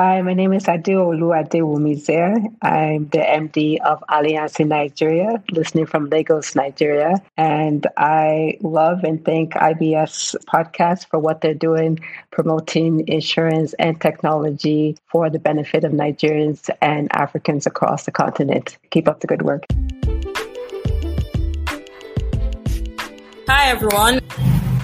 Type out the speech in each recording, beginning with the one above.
Hi, my name is Adeolu Adewumize. I'm the MD of Allianz in Nigeria, listening from Lagos, Nigeria. And I love and thank IBS podcast for what they're doing, promoting insurance and technology for the benefit of Nigerians and Africans across the continent. Keep up the good work. Hi, everyone.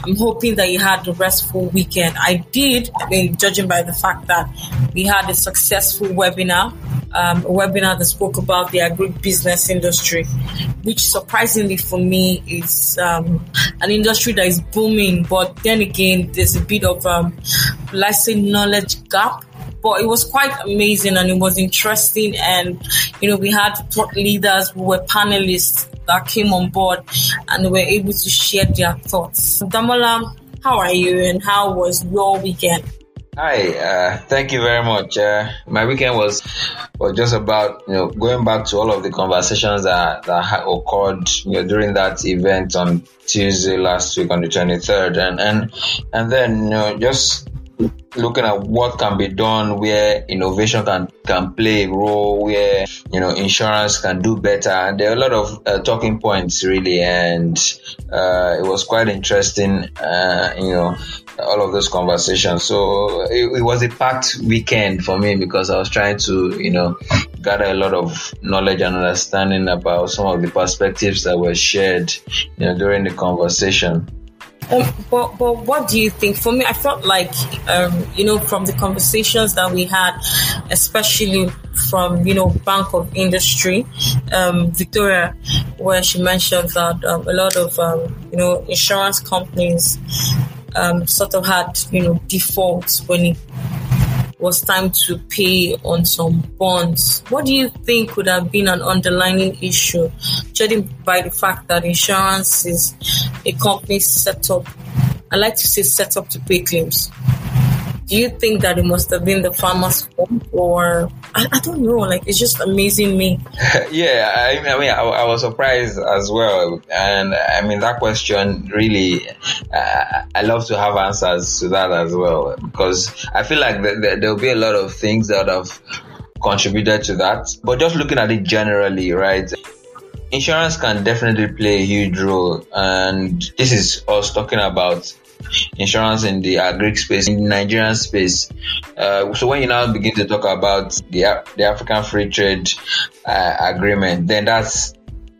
I'm hoping that you had a restful weekend. I did, I mean, judging by the fact that we had a successful webinar, um, a webinar that spoke about the agribusiness industry, which surprisingly for me is um, an industry that is booming. But then again, there's a bit of, um, let's say, knowledge gap but it was quite amazing and it was interesting. And, you know, we had thought leaders who were panelists that came on board and were able to share their thoughts. Damola, how are you and how was your weekend? Hi, uh, thank you very much. Uh, my weekend was was just about you know going back to all of the conversations that that occurred you know during that event on Tuesday last week on the twenty third, and and and then you know just looking at what can be done where innovation can can play a role where you know insurance can do better. There are a lot of uh, talking points really. And uh, it was quite interesting uh, you know all of those conversations. So it, it, was a packed weekend for me because i was trying to you know gather a lot of knowledge and understanding about some of the perspectives that were shared you know during the conversation but but what do you think? For me, I felt like um, you know from the conversations that we had, especially from you know Bank of Industry, um, Victoria, where she mentioned that um, a lot of um, you know insurance companies um, sort of had you know defaults when it was time to pay on some bonds. What do you think could have been an underlying issue, judging by the fact that insurance is a company set up, I like to say set up to pay claims? Do you think that it must have been the farmer's fault or I, I don't know like it's just amazing me. Yeah I, I mean I, I, was surprised as well. And I mean that question really uh, I love to have answers to that as well because I feel like th- th- there'll be a lot of things that have contributed to that. But just looking at it generally right insurance can definitely play a huge role. And this is us talking about insurance in the agri space, in the Nigerian space. Uh, so when you now begin to talk about the the African Free Trade uh, Agreement, then that's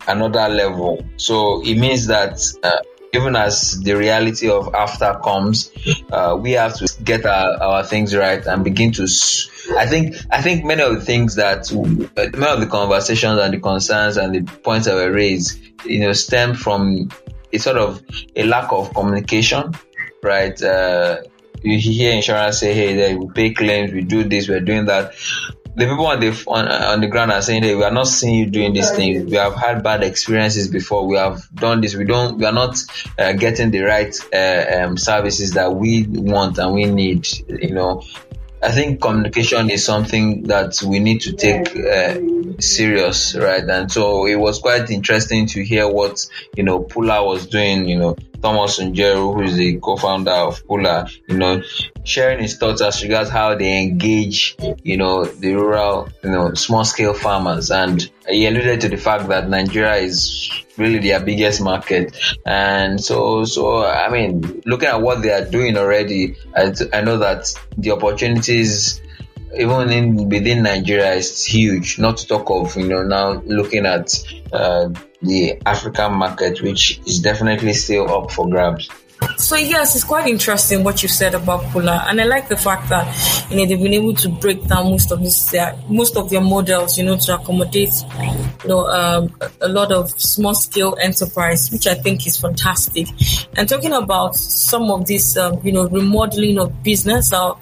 another level. So it means that. Uh, even as the reality of AfCFTA comes, uh, we have to get our, our things right and begin to. I think I think many of the things that uh, many of the conversations and the concerns and the points that were raised, you know, stem from a sort of a lack of communication right? Uh, you hear insurance say, "Hey, they we pay claims, we do this, we're doing that." The people on the on, on the ground are saying, "Hey, we are not seeing you doing these things. We have had bad experiences before. We have done this. We don't. We are not uh, getting the right uh, um, services that we want and we need. You know, I think communication is something that we need to take uh, serious, right? And so it was quite interesting to hear what you know Pula was doing. You know, Thomas Njeru, who is the co-founder of Pula, you know, sharing his thoughts as regards how they engage, you know, the rural, you know, small scale farmers. And he alluded to the fact that Nigeria is really their biggest market. And so, so, I mean, looking at what they are doing already, I, I know that the opportunities even in within Nigeria is huge. Not to talk of you know now looking at uh, the African market, which is definitely still up for grabs. So yes, it's quite interesting what you said about Pula, and I like the fact that you know they've been able to break down most of this, uh, most of their models, you know, to accommodate, you know, um, a lot of small scale enterprise, which I think is fantastic. And talking about some of this, um, you know, remodeling of business, uh,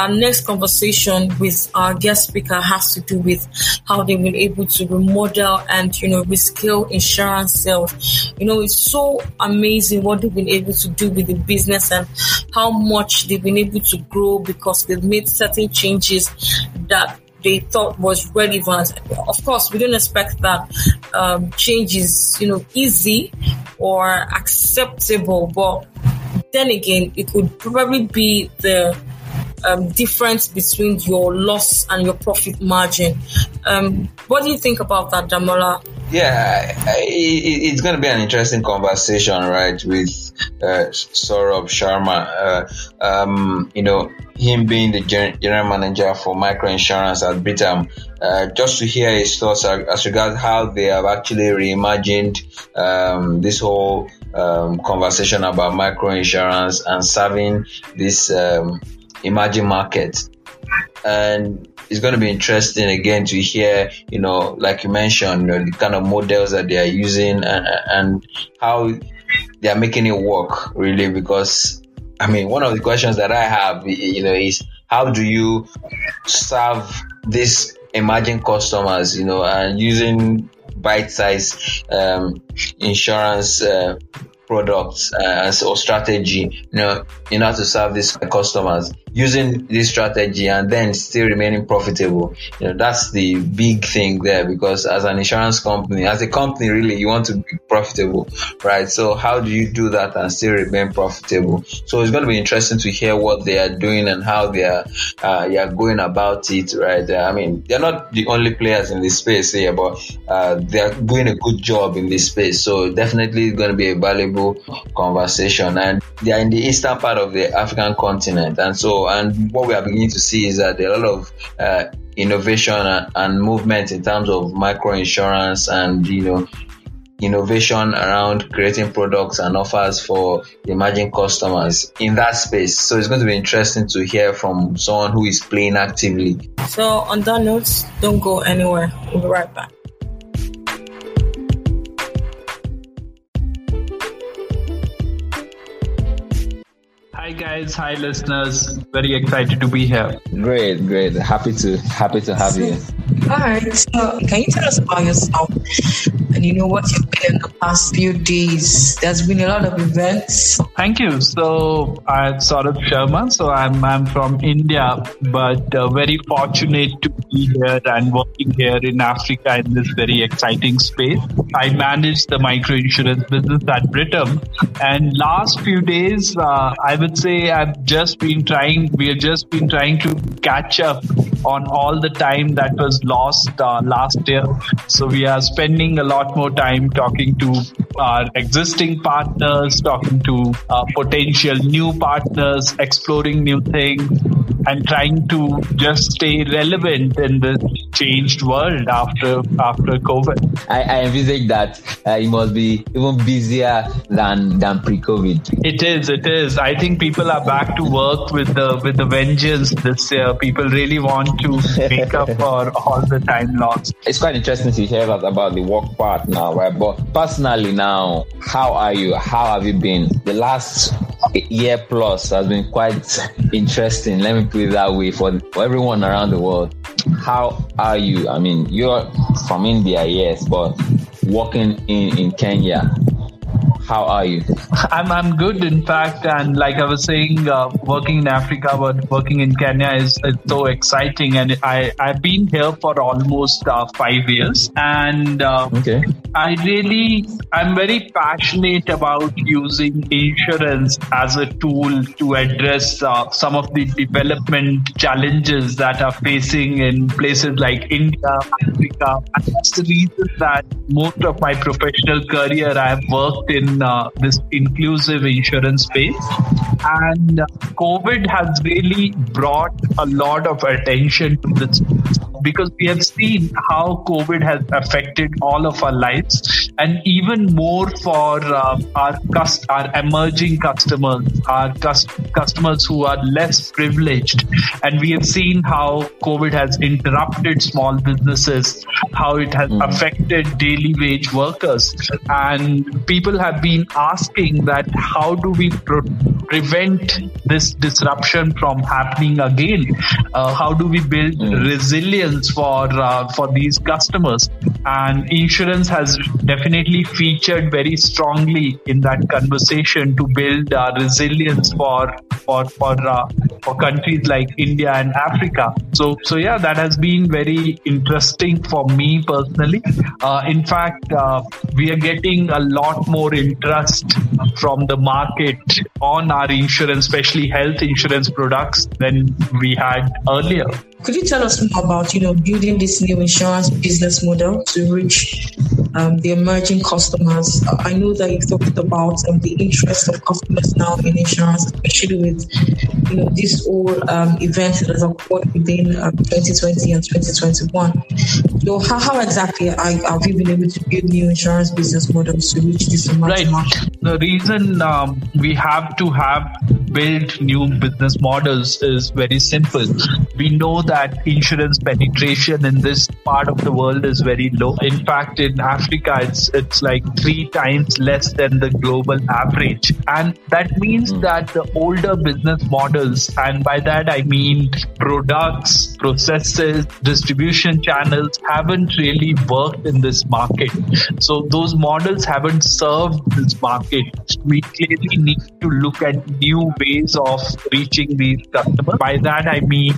our next conversation with our guest speaker has to do with how they've been able to remodel and, you know, rescale insurance sales. You know, it's so amazing what they've been able to do with the business and how much they've been able to grow because they've made certain changes that they thought was relevant. Of course, we don't expect that um, change is, you know, easy or acceptable, but then again, it would probably be the um, difference between your loss and your profit margin. Um, what do you think about that, Damola? Yeah, it's going to be an interesting conversation, right, with uh, Saurabh Sharma. Uh, um, you know, him being the general manager for microinsurance at Britam, uh, just to hear his thoughts as regards how they have actually reimagined um, this whole um, conversation about microinsurance and serving this um, emerging markets. And it's going to be interesting again to hear, you know, like you mentioned, you know, the kind of models that they are using and, and how they are making it work really because I mean, one of the questions that I have, you know, is how do you serve these emerging customers, you know, and using bite-sized um, insurance uh, products uh, or strategy, you know, in order to serve these customers using this strategy and then still remaining profitable. You know, that's the big thing there because as an insurance company, as a company, really, you want to be profitable, right? So how do you do that and still remain profitable? So it's going to be interesting to hear what they are doing and how they are, uh, they are going about it, right? Uh, I mean, they're not the only players in this space here, but uh, they are doing a good job in this space. So definitely going to be a valuable conversation and they are in the eastern part of the African continent. And so and what we are beginning to see is that there are a lot of uh, innovation and, and movement in terms of micro insurance and you know innovation around creating products and offers for emerging customers in that space. So it's going to be interesting to hear from someone who is playing actively. So on that note, don't go anywhere. We'll be right back. Hi guys, hi listeners. Very excited to be here. Great, great. Happy to happy to have you. All right. So, can you tell us about yourself? And you know what you've been in the past few days? There's been a lot of events. Thank you. So, I'm Saurabh Sharma. So, I'm I'm from India, but uh, very fortunate to be here and working here in Africa in this very exciting space. I manage the micro insurance business at Britam, and last few days, uh, I would say I've just been trying. We have just been trying to catch up on all the time that was lost uh, last year. So we are spending a lot more time talking to our existing partners, talking to uh, potential new partners, exploring new things, and trying to just stay relevant in this changed world after after COVID. I, I envisage that uh, it must be even busier than than pre-COVID. It is. It is. I think people are back to work with the with the vengeance this year. People really want to make up for all the time lost. It's quite interesting to hear that about the work part now, right? But personally now, how are you? How have you been? The last year plus has been quite interesting. Let me put it that way for, for everyone around the world. How are you? I mean, you're from India, yes, but working in, in Kenya, how are you? I'm I'm good, in fact, and like I was saying, uh, working in Africa, but working in Kenya is, is so exciting, and I I've been here for almost uh, five years, and uh, okay. I really I'm very passionate about using insurance as a tool to address uh, some of the development challenges that are facing in places like India, Africa, and that's the reason that most of my professional career I have worked in uh, this inclusive insurance space. And COVID has really brought a lot of attention to this because we have seen how COVID has affected all of our lives, and even more for uh, our cust- our emerging customers, our cus- customers who are less privileged, and we have seen how COVID has interrupted small businesses, how it has mm. affected daily wage workers, and people have been asking that how do we pro- prevent this disruption from happening again? Uh, how do we build mm. resilience? For uh, for these customers and insurance has definitely featured very strongly in that conversation to build uh, resilience for for for uh, for countries like India and Africa. So, so yeah, that has been very interesting for me personally. In fact, we are getting a lot more interest from the market on our insurance, especially health insurance products, than we had earlier. Could you tell us more about, you know, building this new insurance business model to reach um, the emerging customers? I know that you talked about um, the interest of customers now in insurance, especially with, you know, this whole um, event that has occurred within um, 2020 and 2021. So, how, how exactly are, have you been able to build new insurance business models to reach this emerging right. market? The reason um, we have to have build new business models is very simple. We know that insurance penetration in this part of the world is very low. In fact, in Africa, it's it's like three times less than the global average, and that means mm. that the older business models, and by that I mean products, processes, distribution channels, haven't really worked in this market. So those models haven't served this market. We clearly need to look at new ways of reaching these customers. By that I mean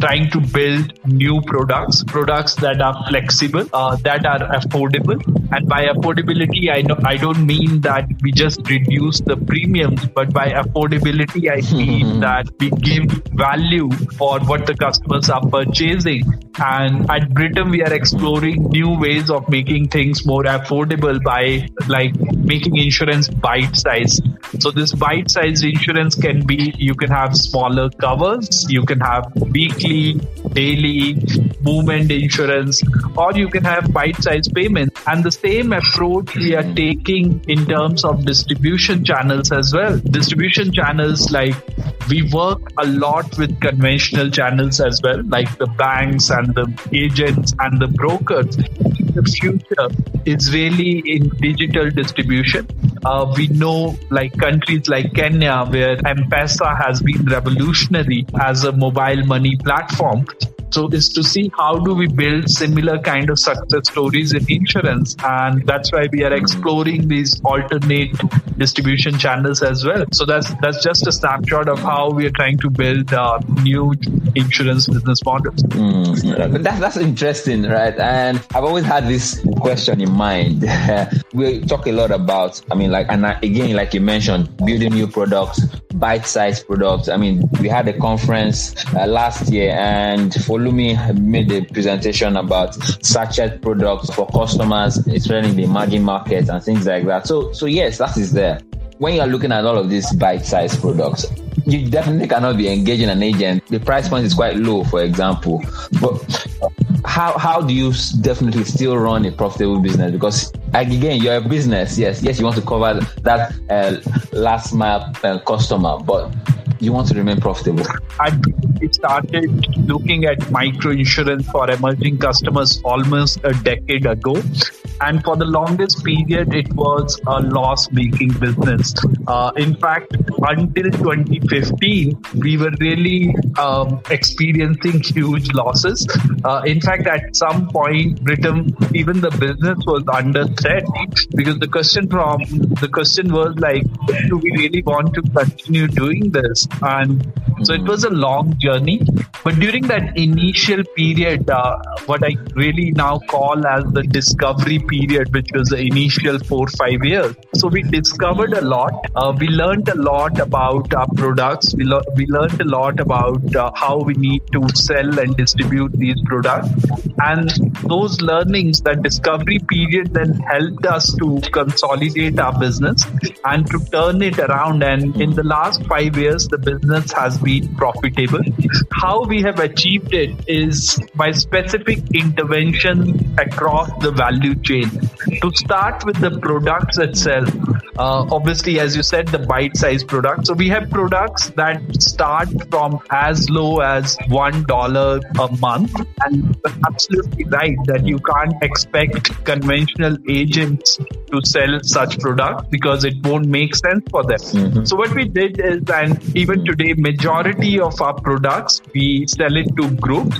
trying to build new products, products that are flexible, uh, that are affordable. And by affordability, I know I don't mean that we just reduce the premiums, but by affordability, I hmm, hmm, mean hmm. that we give value for what the customers are purchasing. And at Britam, we are exploring new ways of making things more affordable by like making insurance bite size. So this bite size insurance can be you can have smaller covers, you can have weekly, daily movement insurance, or you can have bite size payments. And the same approach we are taking in terms of distribution channels as well. Distribution channels like we work a lot with conventional channels as well, like the banks and the agents and the brokers. The future is really in digital distribution. Uh, we know like countries like Kenya, where M-Pesa has been revolutionary as a mobile money platform. So is to see how do we build similar kind of success stories in insurance, and that's why we are exploring these alternate distribution channels as well. So that's that's just a snapshot of how we are trying to build uh, new insurance business models. Mm, that, that's interesting, right? And I've always had this question in mind. we talk a lot about, I mean, like, and again, like you mentioned, building new products, bite-sized products. I mean, we had a conference uh, last year, and Folumi made a presentation about sachet products for customers, especially in the emerging markets and things like that. So, so yes, that is there. When you are looking at all of these bite-sized products, you definitely cannot be engaging an agent. The price point is quite low, for example. But how how do you definitely still run a profitable business? Because again, you're a business. Yes, yes, you want to cover that uh, last mile uh, customer, but you want to remain profitable. I started looking at micro insurance for emerging customers almost a decade ago. And for the longest period, it was a loss making business. Uh, in fact, until 2015, we were really um, experiencing huge losses. Uh, in fact, at some point, Britam, even the business was under threat because the question from the question was like, do we really want to continue doing this? And so it was a long journey. But during that initial period, uh, what I really now call as the discovery period, which was the initial four, five years. So we discovered a lot. Uh, we learned a lot about our products. We, lo- we learned a lot about uh, how we need to sell and distribute these products. And those learnings, that discovery period then helped us to consolidate our business and to turn it around. And in the last five years, the business has profitable. How we have achieved it is by specific intervention across the value chain. To start with the products itself, uh, obviously, as you said, the bite sized products. So we have products that start from as low as $1 a month. And absolutely right that you can't expect conventional agents to sell such products because it won't make sense for them. Mm-hmm. So what we did is, and even today, majority of our products we sell it to groups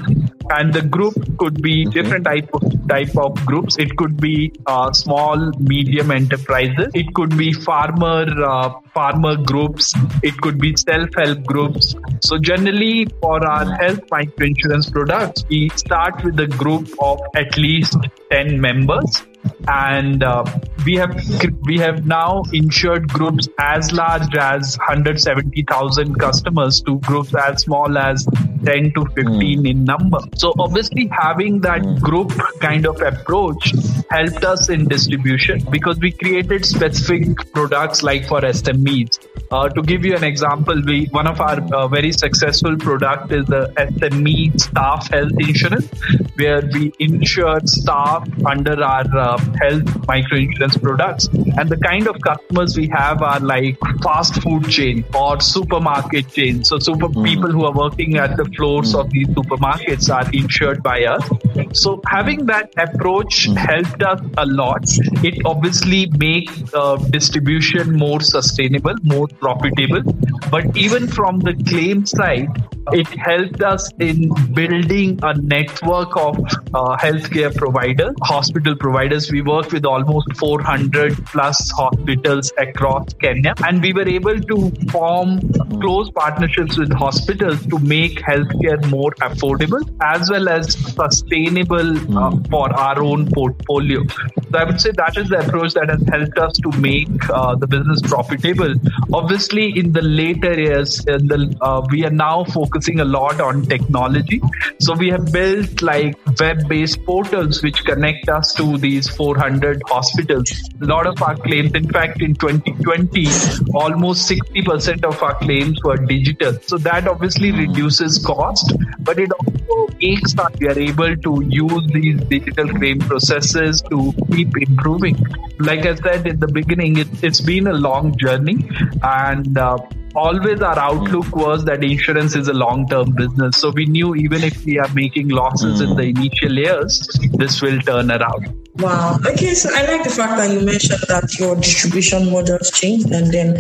and the group could be different type of, type of groups. It could be uh, small, medium enterprises. It could be farmer uh, farmer groups. It could be self help groups. So generally, for our health micro insurance products, we start with a group of at least ten members and uh, we have we have now insured groups as large as 170,000 customers to groups as small as 10 to 15 mm. in number. So obviously having that mm. group kind of approach helped us in distribution because we created specific products like for SMEs. Uh, to give you an example, we one of our uh, very successful product is the SME staff health insurance, where we insure staff under our uh, health micro insurance products. And the kind of customers we have are like fast food chain or supermarket chain. So super mm. people who are working at the floors mm. of these supermarkets are insured by us. So having that approach mm. helped us a lot. It obviously makes uh, distribution more sustainable, more profitable. But even from the claim side, it helped us in building a network of uh, healthcare providers, hospital providers. We work with almost 400 plus hospitals across Kenya, and we were able to form close partnerships with hospitals to make healthcare more affordable as well as sustainable uh, hmm. for our own portfolio. So I would say that is the approach that has helped us to make uh, the business profitable. Obviously, in the later years, the, uh, we are now focused focusing a lot on technology. So we have built like web-based portals which connect us to these 400 hospitals. A lot of our claims, in fact, in 2020, almost 60% of our claims were digital. So that obviously reduces cost, but it also makes that we are able to use these digital claim processes to keep improving. Like I said in the beginning, it, has been a long journey and uh, always our outlook was that insurance is a long term business. So we knew even if we are making losses mm. in the initial years, this will turn around. Wow. Okay, so I like the fact that you mentioned that your distribution models changed, and then,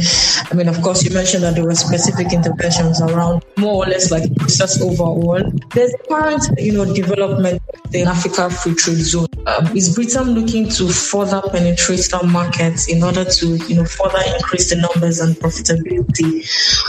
I mean, of course, you mentioned that there were specific interventions around more or less like process overall. There's current, you know, development in Africa Free Trade Zone. Um, is Britam looking to further penetrate some markets in order to, you know, further increase the numbers and profitability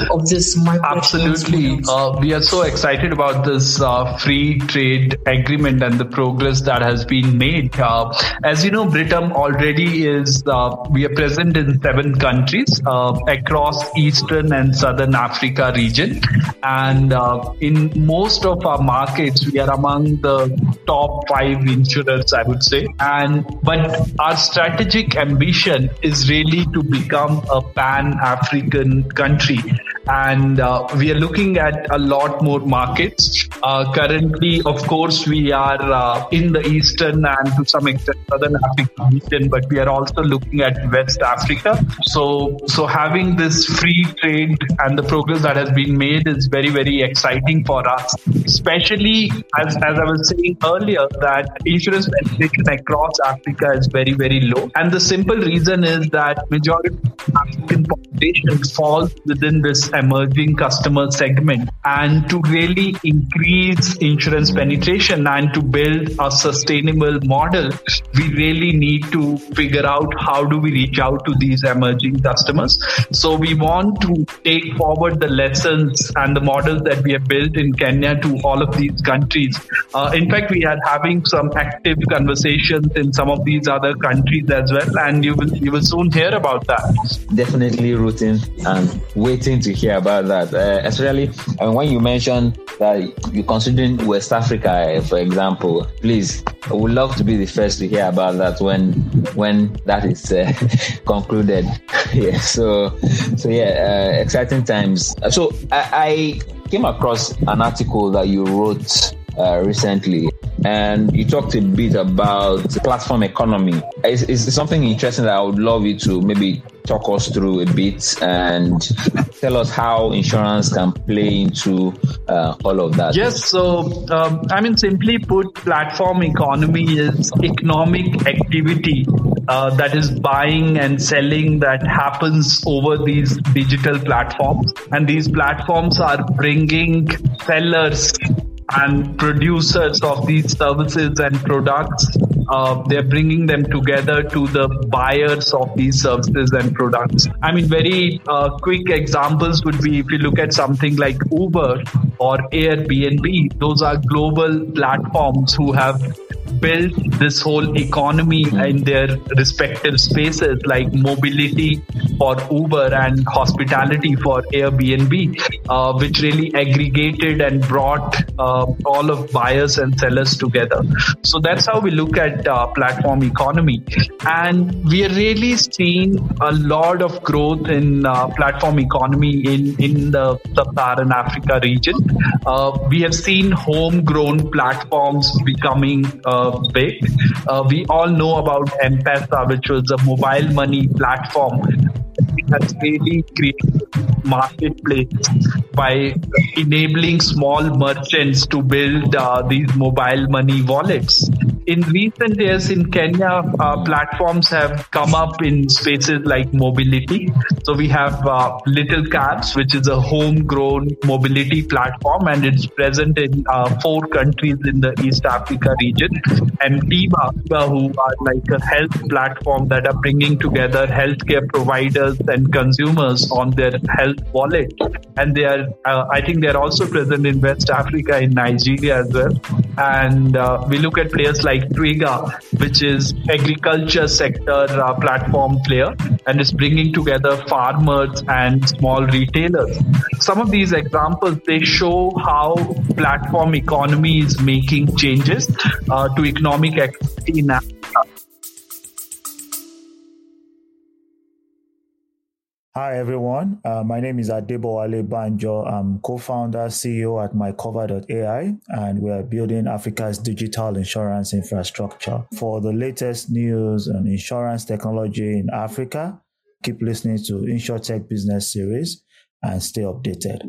of this market? Absolutely. Uh, we are so excited about this uh, free trade agreement and the progress that has been made. Uh, as you know, Britam already is, uh, we are present in seven countries uh, across Eastern and Southern Africa region. And uh, in most of our markets, we are among the top five insurers, I would say. And, but our strategic ambition is really to become a pan African country and uh, we are looking at a lot more markets. Uh, currently, of course, we are uh, in the eastern and to some extent southern Africa region, but we are also looking at West Africa. So, so having this free trade and the progress that has been made is very, very exciting for us. Especially as, as I was saying earlier, that insurance penetration across Africa is very, very low, and the simple reason is that majority of African population falls within this emerging customer segment and to really increase insurance penetration and to build a sustainable model we really need to figure out how do we reach out to these emerging customers. So we want to take forward the lessons and the models that we have built in Kenya to all of these countries. Uh, in fact we are having some active conversations in some of these other countries as well and you will you will soon hear about that. Definitely rooting and waiting to hear hear about that, uh, especially when you mentioned that you're considering West Africa, for example. Please, I would love to be the first to hear about that when when that is uh, concluded. yeah. So so yeah, uh, exciting times. So I, I came across an article that you wrote uh, recently, and you talked a bit about platform economy. It's, it's, something interesting that I would love you to maybe talk us through a bit and tell us how insurance can play into uh, all of that. Yes, so um, I mean, simply put, platform economy is economic activity uh, that is buying and selling that happens over these digital platforms, and these platforms are bringing sellers and producers of these services and products. Uh, they're bringing them together to the buyers of these services and products. I mean, very uh, quick examples would be if you look at something like Uber or Airbnb, those are global platforms who have built this whole economy in their respective spaces like mobility for Uber and hospitality for Airbnb, uh, which really aggregated and brought uh, all of buyers and sellers together. So that's how we look at uh, platform economy. And we are really seeing a lot of growth in uh, platform economy in, in the sub-Saharan Africa region. Uh, we have seen homegrown platforms becoming uh, big. we all know about M-Pesa, which was a mobile money platform has really created marketplace by enabling small merchants to build uh, these mobile money wallets. In recent years in Kenya, uh, platforms have come up in spaces like mobility. So we have uh, Little Cabs, which is a homegrown mobility platform, and it's present in uh, four countries in the East Africa region. And who are like a health platform that are bringing together healthcare providers and consumers on their health wallet. And they are, uh, I think, they are also present in West Africa, in Nigeria as well. And uh, we look at players like Twiga, which is agriculture sector uh, platform player, and is bringing together farmers and small retailers. Some of these examples they show how platform economy is making changes uh, to economic activity in Hi, everyone. Uh, my name is Adebowale Banjo. I'm co-founder, CEO at MyCover.ai, and we're building Africa's digital insurance infrastructure. For the latest news on insurance technology in Africa, keep listening to InsurTech Business Series and stay updated.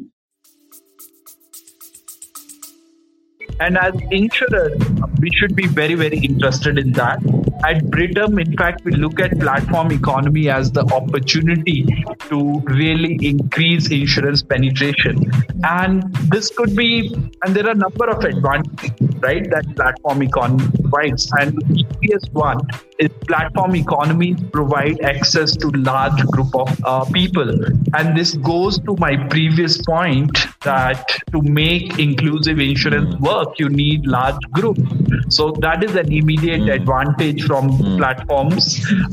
And as insurers, we should be very, very interested in that. At Britam, in fact, we look at platform economy as the opportunity to really increase insurance penetration. And this could be, and there are a number of advantages, right, that platform economy provides. And the easiest one is platform economy provide access to large group of uh, people. And this goes to my previous point that to make inclusive insurance work, you need large groups. So that is an immediate mm. advantage from mm. platforms.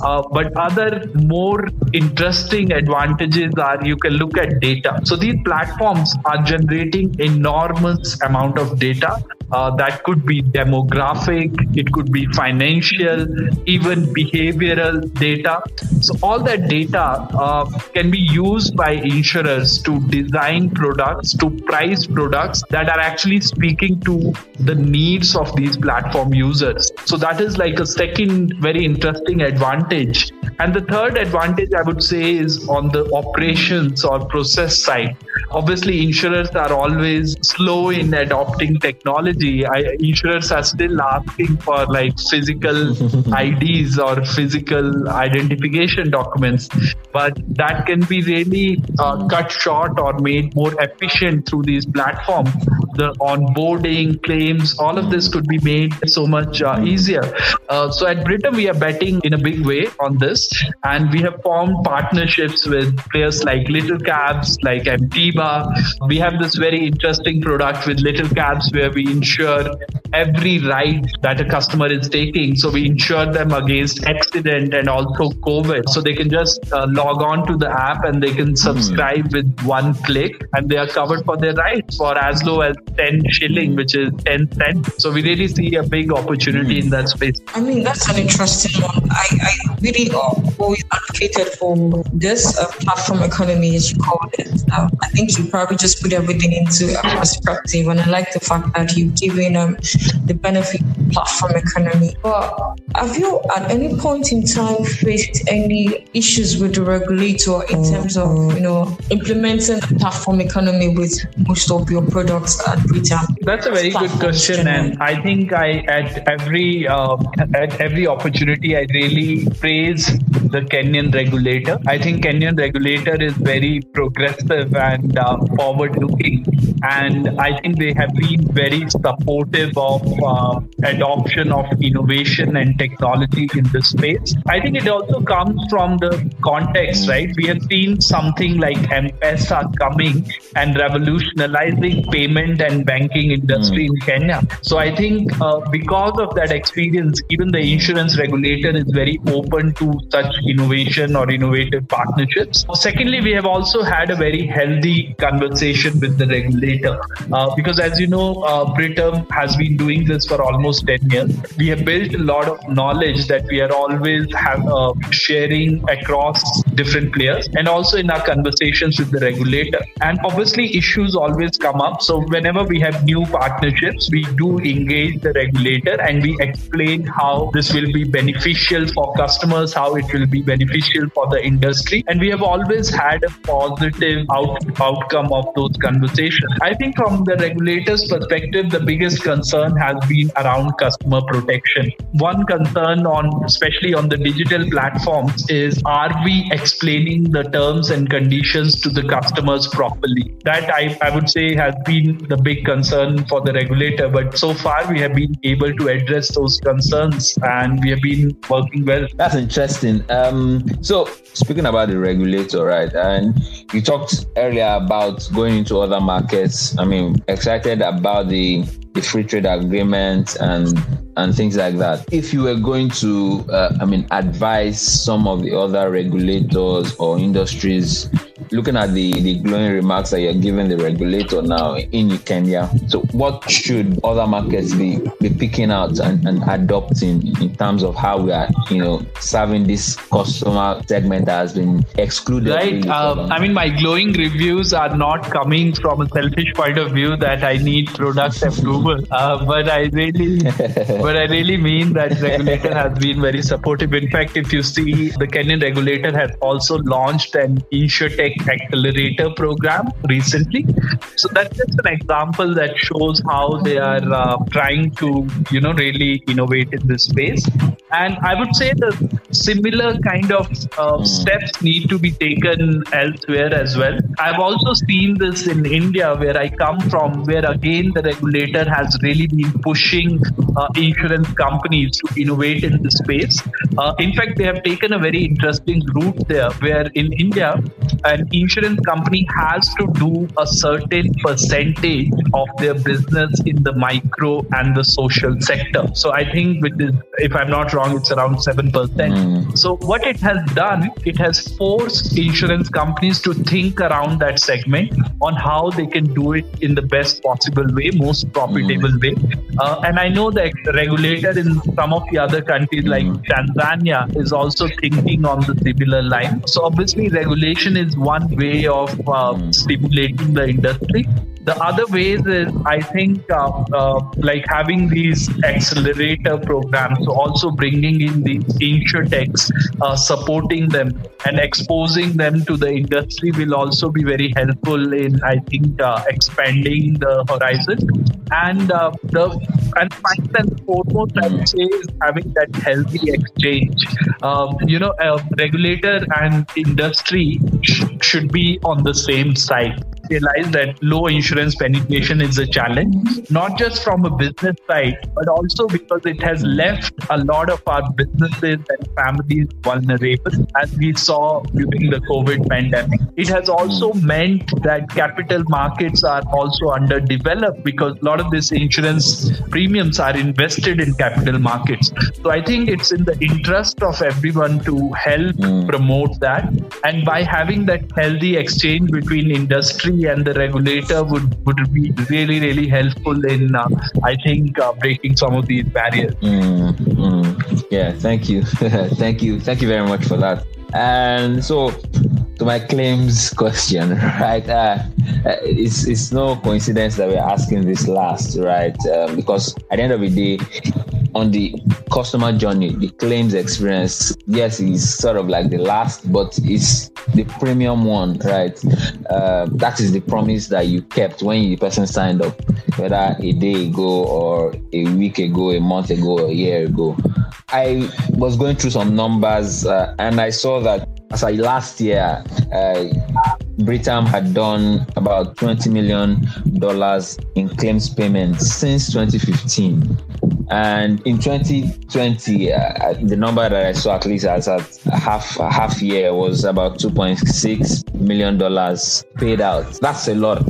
Uh, but other more interesting advantages are you can look at data. So these platforms are generating enormous amount of data uh, that could be demographic, it could be financial, even behavioral data. So, all that data uh, can be used by insurers to design products, to price products that are actually speaking to the needs of these platform users. So, that is like a second very interesting advantage. And the third advantage I would say is on the operations or process side. Obviously, insurers are always slow in adopting technology technology, I, insurers are still asking for like physical IDs or physical identification documents, but that can be really uh, cut short or made more efficient through these platforms. The onboarding, claims, all of this could be made so much uh, easier. Uh, so at Britam, we are betting in a big way on this, and we have formed partnerships with players like Little Cabs, like Mtiba. We have this very interesting product with Little Cabs where we insure every ride that a customer is taking. So we insure them against accident and also COVID. So they can just uh, log on to the app and they can subscribe mm. with one click and they are covered for their rides for as low as 10 shilling, which is 10 cents. So we really see a big opportunity in that space. I mean, that's an interesting one. I, I really uh, always advocated for this uh, platform economy, as you call it. Um, I think you probably just put everything into a perspective. And I like the fact that you've given um, the benefit platform economy. But have you at any point in time faced any issues with the regulator in terms of you know implementing platform economy with most of your products at That's a very good question, and I think I at every uh, at every opportunity I really praise the Kenyan regulator. I think Kenyan regulator is very progressive and uh, forward looking, and I think they have been very supportive of uh, adoption of innovation and technology in this space. I think it also comes from the context, right? We have seen something like M-Pesa coming and revolutionizing payment and banking industry mm. in Kenya. So I think uh, because of that experience, even the insurance regulator is very open to such innovation or innovative partnerships. Secondly, we have also had a very healthy conversation with the regulator uh, because, as you know, uh, Britam has been doing this for almost 10 years. We have built a lot of knowledge that we are always have, uh, sharing across different players and also in our conversations with the regulator. And obviously, issues always come up. So, whenever we have new partnerships, we do engage the regulator and we explain how this will be beneficial for customers, how it will be beneficial for the industry. And we have always had a positive out- outcome of those conversations. I think from the regulator's perspective, the biggest concern has been around customer protection. One concern on, especially on the digital platforms, is are we explaining the terms and conditions to the customers properly? That I, I would say has been the big concern for the regulator. But so far, we have been able to address those concerns and we have been working well. That's interesting. Um, so, speaking about the regulator, right? And you talked earlier about going into other markets. I mean, excited about the the free trade agreement and and things like that. If you were going to, uh, I mean, advise some of the other regulators or industries, looking at the the glowing remarks that you're giving the regulator now in Kenya, so what should other markets be be picking out and, and adopting in terms of how we are, you know, serving this customer segment that has been excluded? Right. Um, I mean, my glowing reviews are not coming from a selfish point of view that I need product uh, but I really. but I really mean that regulator has been very supportive. In fact, if you see, the Kenyan regulator has also launched an InsurTech accelerator program recently. So that's just an example that shows how they are uh, trying to, you know, really innovate in this space. And I would say the similar kind of uh, steps need to be taken elsewhere as well. I've also seen this in India, where I come from, where again the regulator has really been pushing uh, insurance companies to innovate in this space. Uh, in fact, they have taken a very interesting route there, where in India, an insurance company has to do a certain percentage of their business in the micro and the social sector. So I think, with this, if I'm not wrong, it's around 7%. Mm. So what it has done, it has forced insurance companies to think around that segment on how they can do it in the best possible way, most profitable mm. way. Uh, and I know that the regulator in some of the other countries like mm. Is also thinking on the similar line. So obviously regulation is one way of uh, mm. stimulating the industry the other ways is i think uh, uh, like having these accelerator programs also bringing in these insurtechs uh, supporting them and exposing them to the industry will also be very helpful in i think uh, expanding the horizon. And uh, the and first and foremost i would say is having that healthy exchange. Um, you know a regulator and industry sh- should be on the same side realize that low insurance penetration is a challenge, not just from a business side, but also because it has left a lot of our businesses and families vulnerable, as we saw during the COVID pandemic. It has also meant that capital markets are also underdeveloped because a lot of these insurance premiums are invested in capital markets. So I think it's in the interest of everyone to help mm. promote that. And by having that healthy exchange between industry and the regulator would would be really really helpful in uh, I think uh, breaking some of these barriers. Mm, mm. Yeah, thank you, thank you, thank you very much for that. And so to my claims question, right? Uh, uh, it's it's no coincidence that we're asking this last, right? Um, because at the end of the day, on the customer journey, the claims experience, yes, is sort of like the last, but it's the premium one, right? Uh, that is the promise that you kept when the person signed up, whether a day ago or a week ago, a month ago, a year ago. I was going through some numbers uh, and I saw that as I last year, uh, Britam had done about $20 million in claims payments since 2015. And in 2020, uh, the number that I saw at least as a half a half year was about 2.6 million dollars paid out. That's a lot.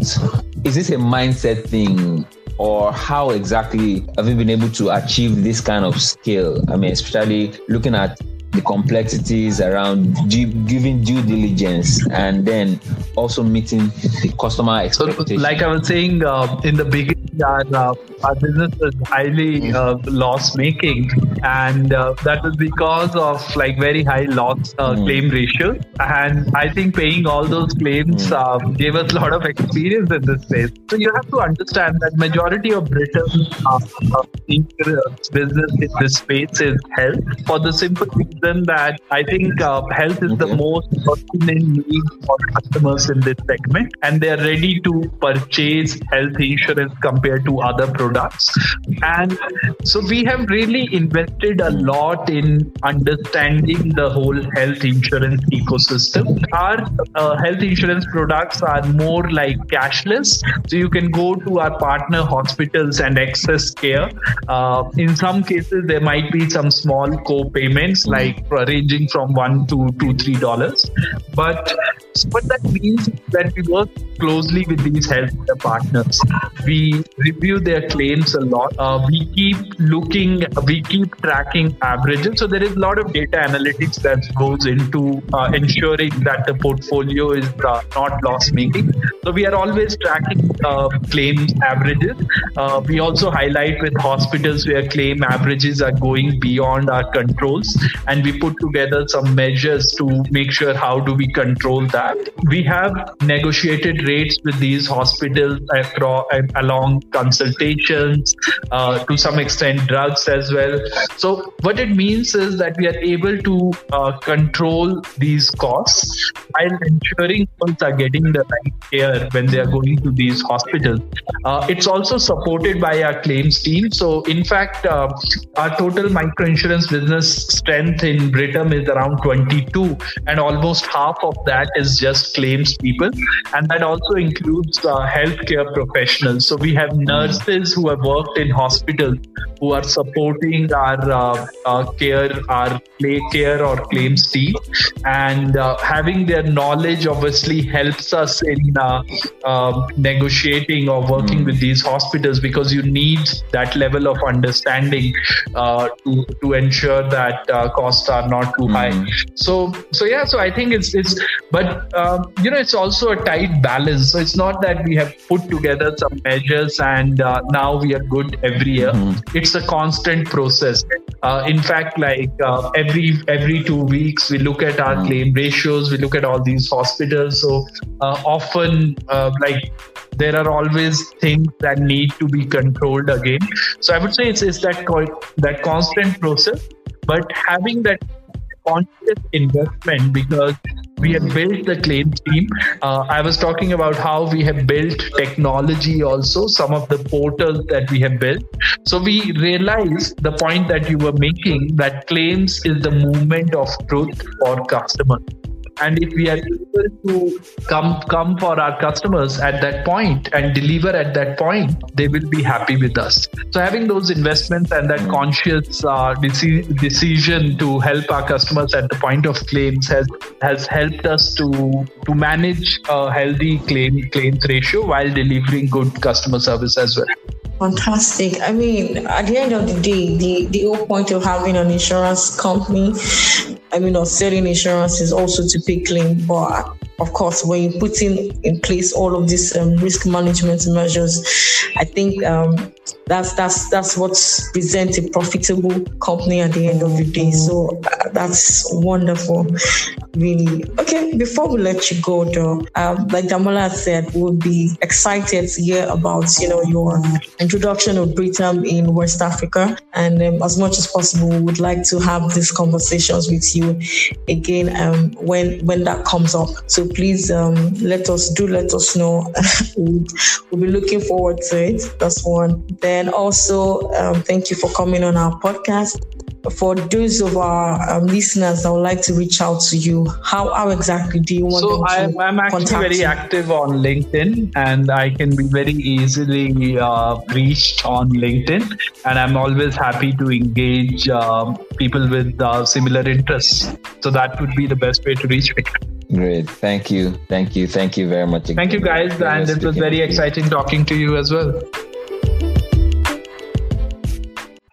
Is this a mindset thing? Or how exactly have you been able to achieve this kind of scale? I mean, especially looking at the complexities around giving due diligence and then also meeting the customer expectations. Like I was saying uh, in the beginning, our, uh, our business is highly uh, loss making, and uh, that was because of like very high loss mm. claim ratio. And I think paying all those claims mm. gave us a lot of experience in this space. So you have to understand that majority of Britam's business in this space is health for the simple reason that I think uh, health is the most pertinent need for customers in this segment, and they're ready to purchase health insurance compared to other products. And so we have really invested a lot in understanding the whole health insurance ecosystem. Our uh, health insurance products are more like cashless, so you can go to our partner hospitals and access care. Uh, in some cases, there might be some small co-payments like like ranging from one to two, three dollars. But what that means that we work closely with these health partners. We review their claims a lot. Uh, we keep looking, we keep tracking averages. So there is a lot of data analytics that goes into uh, ensuring that the portfolio is uh, not loss making. So we are always tracking uh, claims averages. Uh, we also highlight with hospitals where claim averages are going beyond our controls, and we put together some measures to make sure how do we control that. We have negotiated rates with these hospitals across, along consultations, uh, to some extent drugs as well. So what it means is that we are able to uh, control these costs while ensuring people are getting the right care when they are going to these hospitals. Uh, it's also supported by our claims team. So in fact, uh, our total microinsurance business strength in Britam is around 22, and almost half of that is just claims people, and that also includes uh, healthcare professionals. So we have nurses who have worked in hospitals who are supporting our uh, uh, care, our play care or claims team, and uh, having their knowledge obviously helps us in uh, um, negotiating or working mm. with these hospitals because you need that level of understanding uh, to to ensure that costs are not too mm. high. So so yeah, so I think it's it's but um, you know it's also a tight balance. So it's not that we have put together some measures and uh, now we are good every year. Mm-hmm. It's a constant process. Uh, in fact, like uh, every every two weeks, we look at our mm-hmm. claim ratios. We look at all these hospitals. So uh, often, uh, like there are always things that need to be controlled again. So I would say it's, it's that that constant process, but having that conscious investment because we have built the claims team. Uh, I was talking about how we have built technology also, some of the portals that we have built. So we realized the point that you were making that claims is the movement of truth for customers and if we are able to come come for our customers at that point and deliver at that point they will be happy with us. So having those investments and that conscious uh, deci- decision to help our customers at the point of claims has has helped us to to manage a healthy claim claims ratio while delivering good customer service as well Fantastic. I mean, at the end of the day, the, the whole point of having an insurance company, I mean, or selling insurance is also to pay claim. But of course, when you put in, in place all of these um, risk management measures, I think um, that's that's that's what presents a profitable company at the end of the day. So uh, that's wonderful, really. Okay, before we let you go, though, um, like Damola said, we'll be excited to hear about you know your introduction of Britam in West Africa, and um, as much as possible, we would like to have these conversations with you again um, when when that comes up. So please um, let us do let us know. we'll, we'll be looking forward to it. That's one. Then also, um, thank you for coming on our podcast. For those of our um, listeners that would like to reach out to you, how, how exactly do you want so them I'm, to I'm actually very you? active on LinkedIn and I can be very easily uh, reached on LinkedIn. And I'm always happy to engage uh, people with uh, similar interests. So that would be the best way to reach me. Great. Thank you. Thank you. Thank you very much. Thank you, guys. And it was very exciting talking to you as well.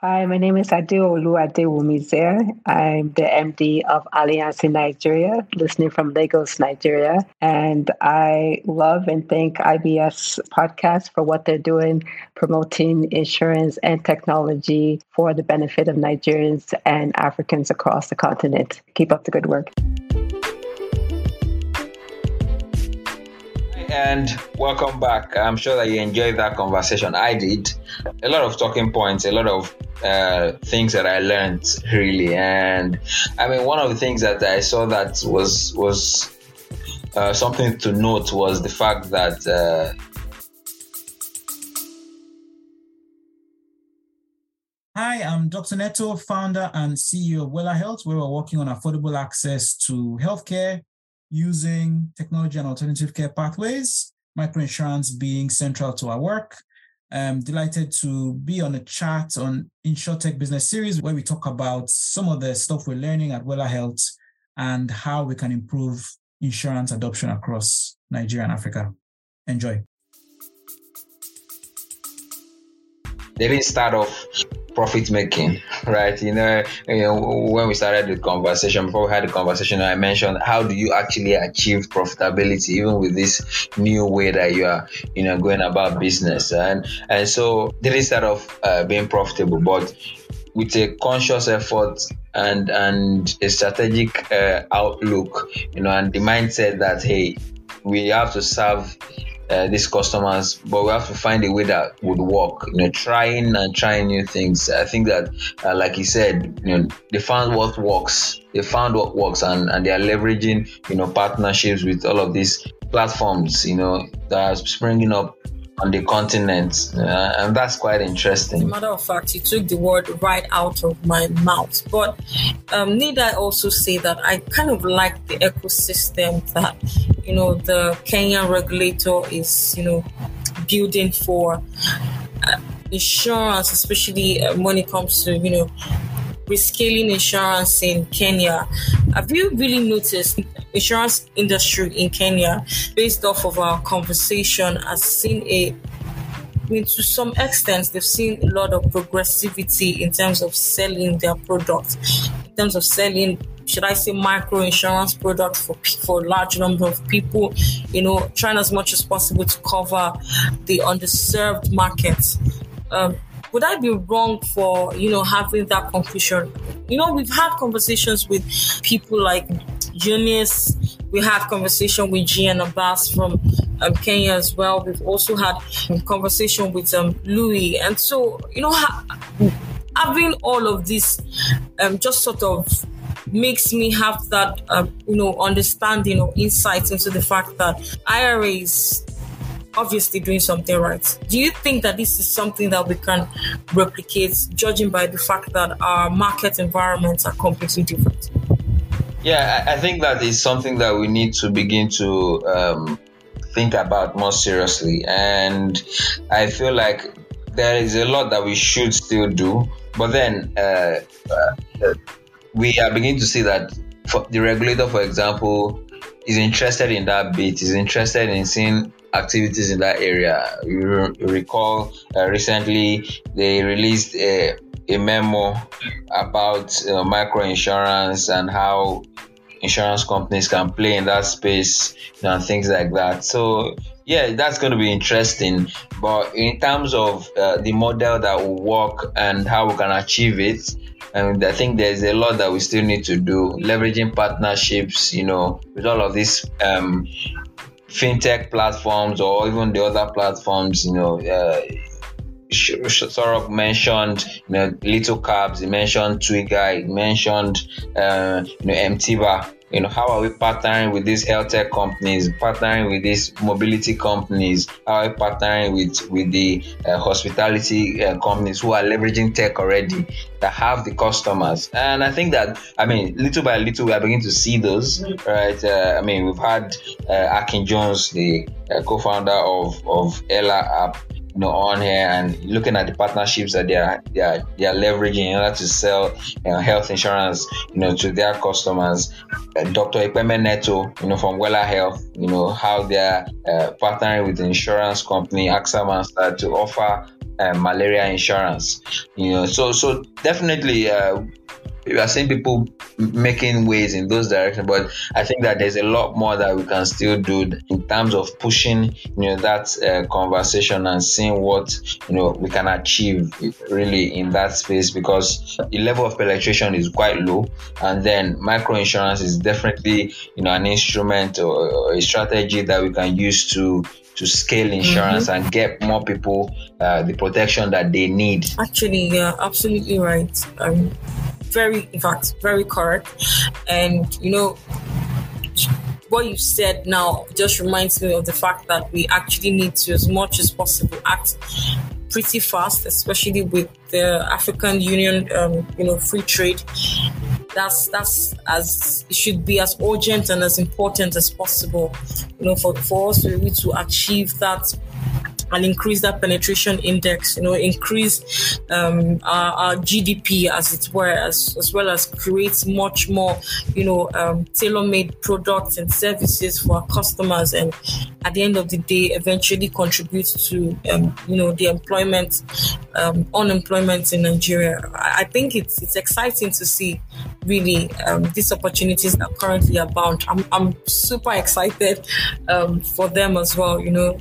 Hi, my name is Adeolu Adewumizer. I'm the MD of Allianz in Nigeria, listening from Lagos, Nigeria. And I love and thank IBS Podcast for what they're doing, promoting insurance and technology for the benefit of Nigerians and Africans across the continent. Keep up the good work. And welcome back. I'm sure that you enjoyed that conversation. I did. A lot of talking points, a lot of uh, things that I learned really, and I mean, one of the things that I saw that was was uh, something to note was the fact that. Uh, Hi, I'm Dr. Neto, founder and CEO of Wella Health, where we're working on affordable access to healthcare using technology and alternative care pathways, microinsurance being central to our work. I'm delighted to be on a chat on InsurTech Business Series where we talk about some of the stuff we're learning at Wella Health and how we can improve insurance adoption across Nigeria and Africa. Enjoy. They didn't start off profit making, right? You know, you know, when we started the conversation, before we had the conversation, I mentioned how do you actually achieve profitability, even with this new way that you are, you know, going about business, and and so they didn't start off uh, being profitable, but with a conscious effort and and a strategic uh, outlook, you know, and the mindset that hey, we have to serve uh, these customers, but we have to find a way that would work. You know, trying and trying new things. I think that, uh, like you said, you know, they found what works. They found what works, and and they are leveraging, you know, partnerships with all of these platforms, you know, that are springing up on the continent, uh, and that's quite interesting. matter of fact, you took the word right out of my mouth. But um, need I also say that I kind of like the ecosystem that you know the Kenyan regulator is you know building for uh, insurance, especially uh, when it comes to you know rescaling insurance in Kenya. Have you really noticed insurance industry in Kenya, based off of our conversation, has seen a I mean, to some extent, they've seen a lot of progressivity in terms of selling their products, in terms of selling, should I say, micro insurance products for for a large number of people. You know, trying as much as possible to cover the underserved markets. Um, would I be wrong for you know having that conclusion? You know, we've had conversations with people like Eunice. We had conversation with Gian Abbas from um, Kenya as well. We've also had conversation with um, Louis, and so you know, ha- having all of this um, just sort of makes me have that um, you know understanding or insight into the fact that IRA is obviously doing something right. Do you think that this is something that we can replicate, judging by the fact that our market environments are completely different? Yeah, I think that is something that we need to begin to um, think about more seriously. And I feel like there is a lot that we should still do. But then uh, uh, we are beginning to see that the regulator, for example, is interested in that bit, is interested in seeing activities in that area. You, recall uh, recently they released a, a memo about uh, micro insurance and how insurance companies can play in that space and things like that. So yeah, that's going to be interesting. but in terms of uh, the model that will work and how we can achieve it, and I think there's a lot that we still need to do, leveraging partnerships, you know, with all of these um, fintech platforms or even the other platforms, you know. Uh, Sorok mentioned, you know, Little Cabs, he mentioned Twiga, he mentioned, uh, you know, MTIBA you know how are we partnering with these health tech companies partnering with these mobility companies? How are we partnering with with the uh, hospitality uh, companies who are leveraging tech already that have the customers? And i think that i mean little by little we are beginning to see those right? Uh, i mean we've had uh, akin jones the uh, co-founder of of ella app you know on here and looking at the partnerships that they are they are, they are leveraging in order to sell you know, health insurance you know to their customers. Uh, dr Ikpeme neto you know from wella health you know how they are uh, partnering with the insurance company AXA Mansard to offer uh, malaria insurance. You know so so definitely uh, we are seeing people making ways in those directions but i think that there's a lot more that we can still do in terms of pushing you know that uh, conversation and seeing what you know we can achieve really in that space because the level of penetration is quite low. And then micro insurance is definitely you know an instrument or a strategy that we can use to to scale insurance mm-hmm. and get more people uh, the protection that they need. Actually, yeah, absolutely right. Um, very, in fact, very correct. And, you know, what you said now just reminds me of the fact that we actually need to, as much as possible, act pretty fast, especially with the African Union, um, you know, free trade. That's that's as it should be as urgent and as important as possible, you know, for, for us to, to achieve that and increase that penetration index, you know, increase um, our, our, GDP as it were, as, as well as create much more, you know, um, tailor-made products and services for our customers and at the end of the day eventually contribute to, um, you know, the employment, um, unemployment in Nigeria. I think it's, it's exciting to see really um, these opportunities that currently abound. I'm, I'm super excited um, for them as well, you know.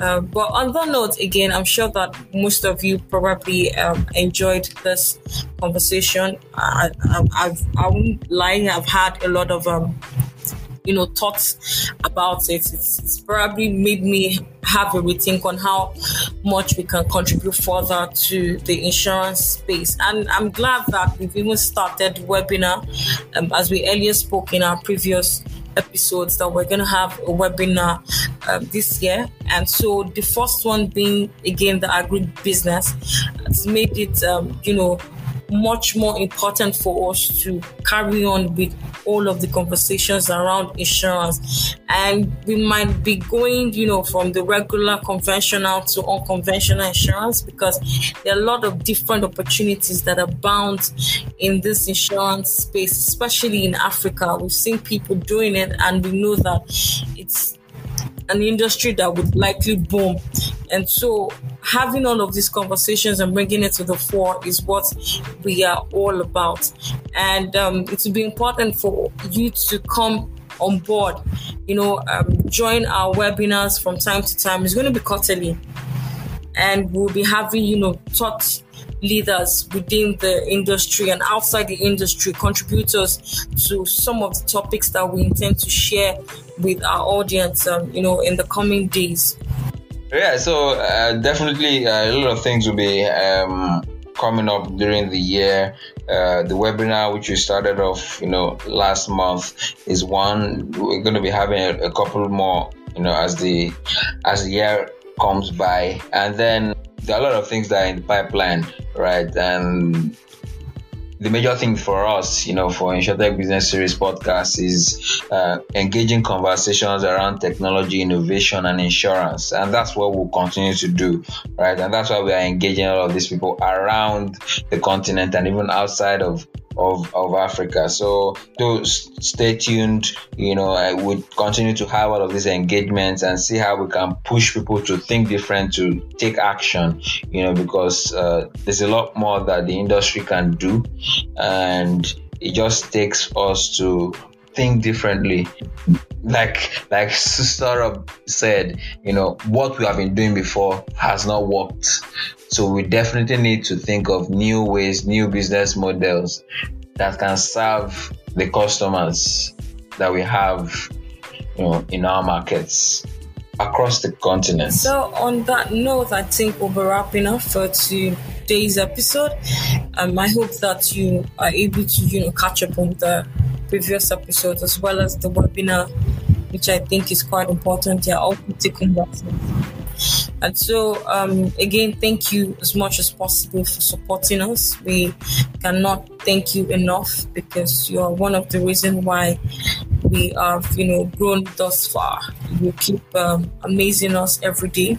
Uh, but on that note, again, I'm sure that most of you probably um, enjoyed this conversation. I, I, I've, I won't lie, I've had a lot of um, you know thoughts about it. It's, it's, probably made me have a rethink on how much we can contribute further to the insurance space. And i'm glad that we've even started webinar. Um, as we earlier spoke in our previous episodes that we're going to have a webinar um, this year. And so the first one being again the agri business has made it, um, you know, much more important for us to carry on with all of the conversations around insurance. And we might be going, you know, from the regular conventional to unconventional insurance because there are a lot of different opportunities that abound in this insurance space, especially in Africa. We've seen people doing it and we know that it's an industry that would likely boom. And so, having all of these conversations and bringing it to the fore is what we are all about. And um, it will be important for you to come on board, you know, um, join our webinars from time to time. It's going to be quarterly. And we'll be having, you know, thought leaders within the industry and outside the industry, contributors to some of the topics that we intend to share with our audience, um, you know, in the coming days. Yeah, so uh, definitely uh, a lot of things will be um, coming up during the year. Uh, the webinar, which we started off, you know, last month, is one. We're going to be having a, a couple more, you know, as the as the year comes by, and then there are a lot of things that are in the pipeline, right? And the major thing for us, you know, for InsurTech Business Series podcast is uh, engaging conversations around technology, innovation, and insurance. And that's what we'll continue to do, right? And that's why we are engaging all of these people around the continent and even outside of of, of Africa. So do stay tuned. You know, I would continue to have all of these engagements and see how we can push people to think different, to take action. You know, because uh, there's a lot more that the industry can do, and it just takes us to think differently. Like like Sora said, you know, what we have been doing before has not worked. So we definitely need to think of new ways, new business models that can serve the customers that we have, you know, in our markets across the continent. So, on that note, I think we'll be wrapping up for today's episode. Um, I hope that you are able to, you know, catch up on the previous episodes as well as the webinar, which I think is quite important. Yeah, be taking that. And so, um, again, thank you as much as possible for supporting us. We cannot thank you enough because you are one of the reasons why we have, you know, grown thus far. You keep um, amazing us every day.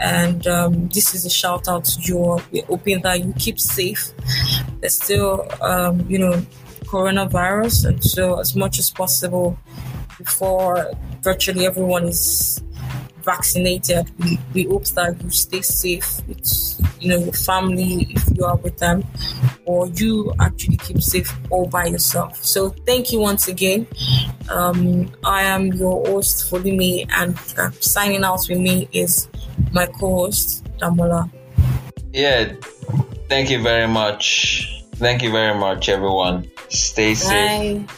And um, this is a shout out to you. We're hoping that you keep safe. There's still, um, you know, coronavirus. And so, as much as possible, before virtually everyone is vaccinated, we, we hope that you stay safe with you know your family if you are with them, or you actually keep safe all by yourself. So thank you once again. Um, I am your host Folimi, and uh, signing out with me is my co-host Damola. Yeah, thank you very much. Thank you very much, everyone. Stay safe. Bye.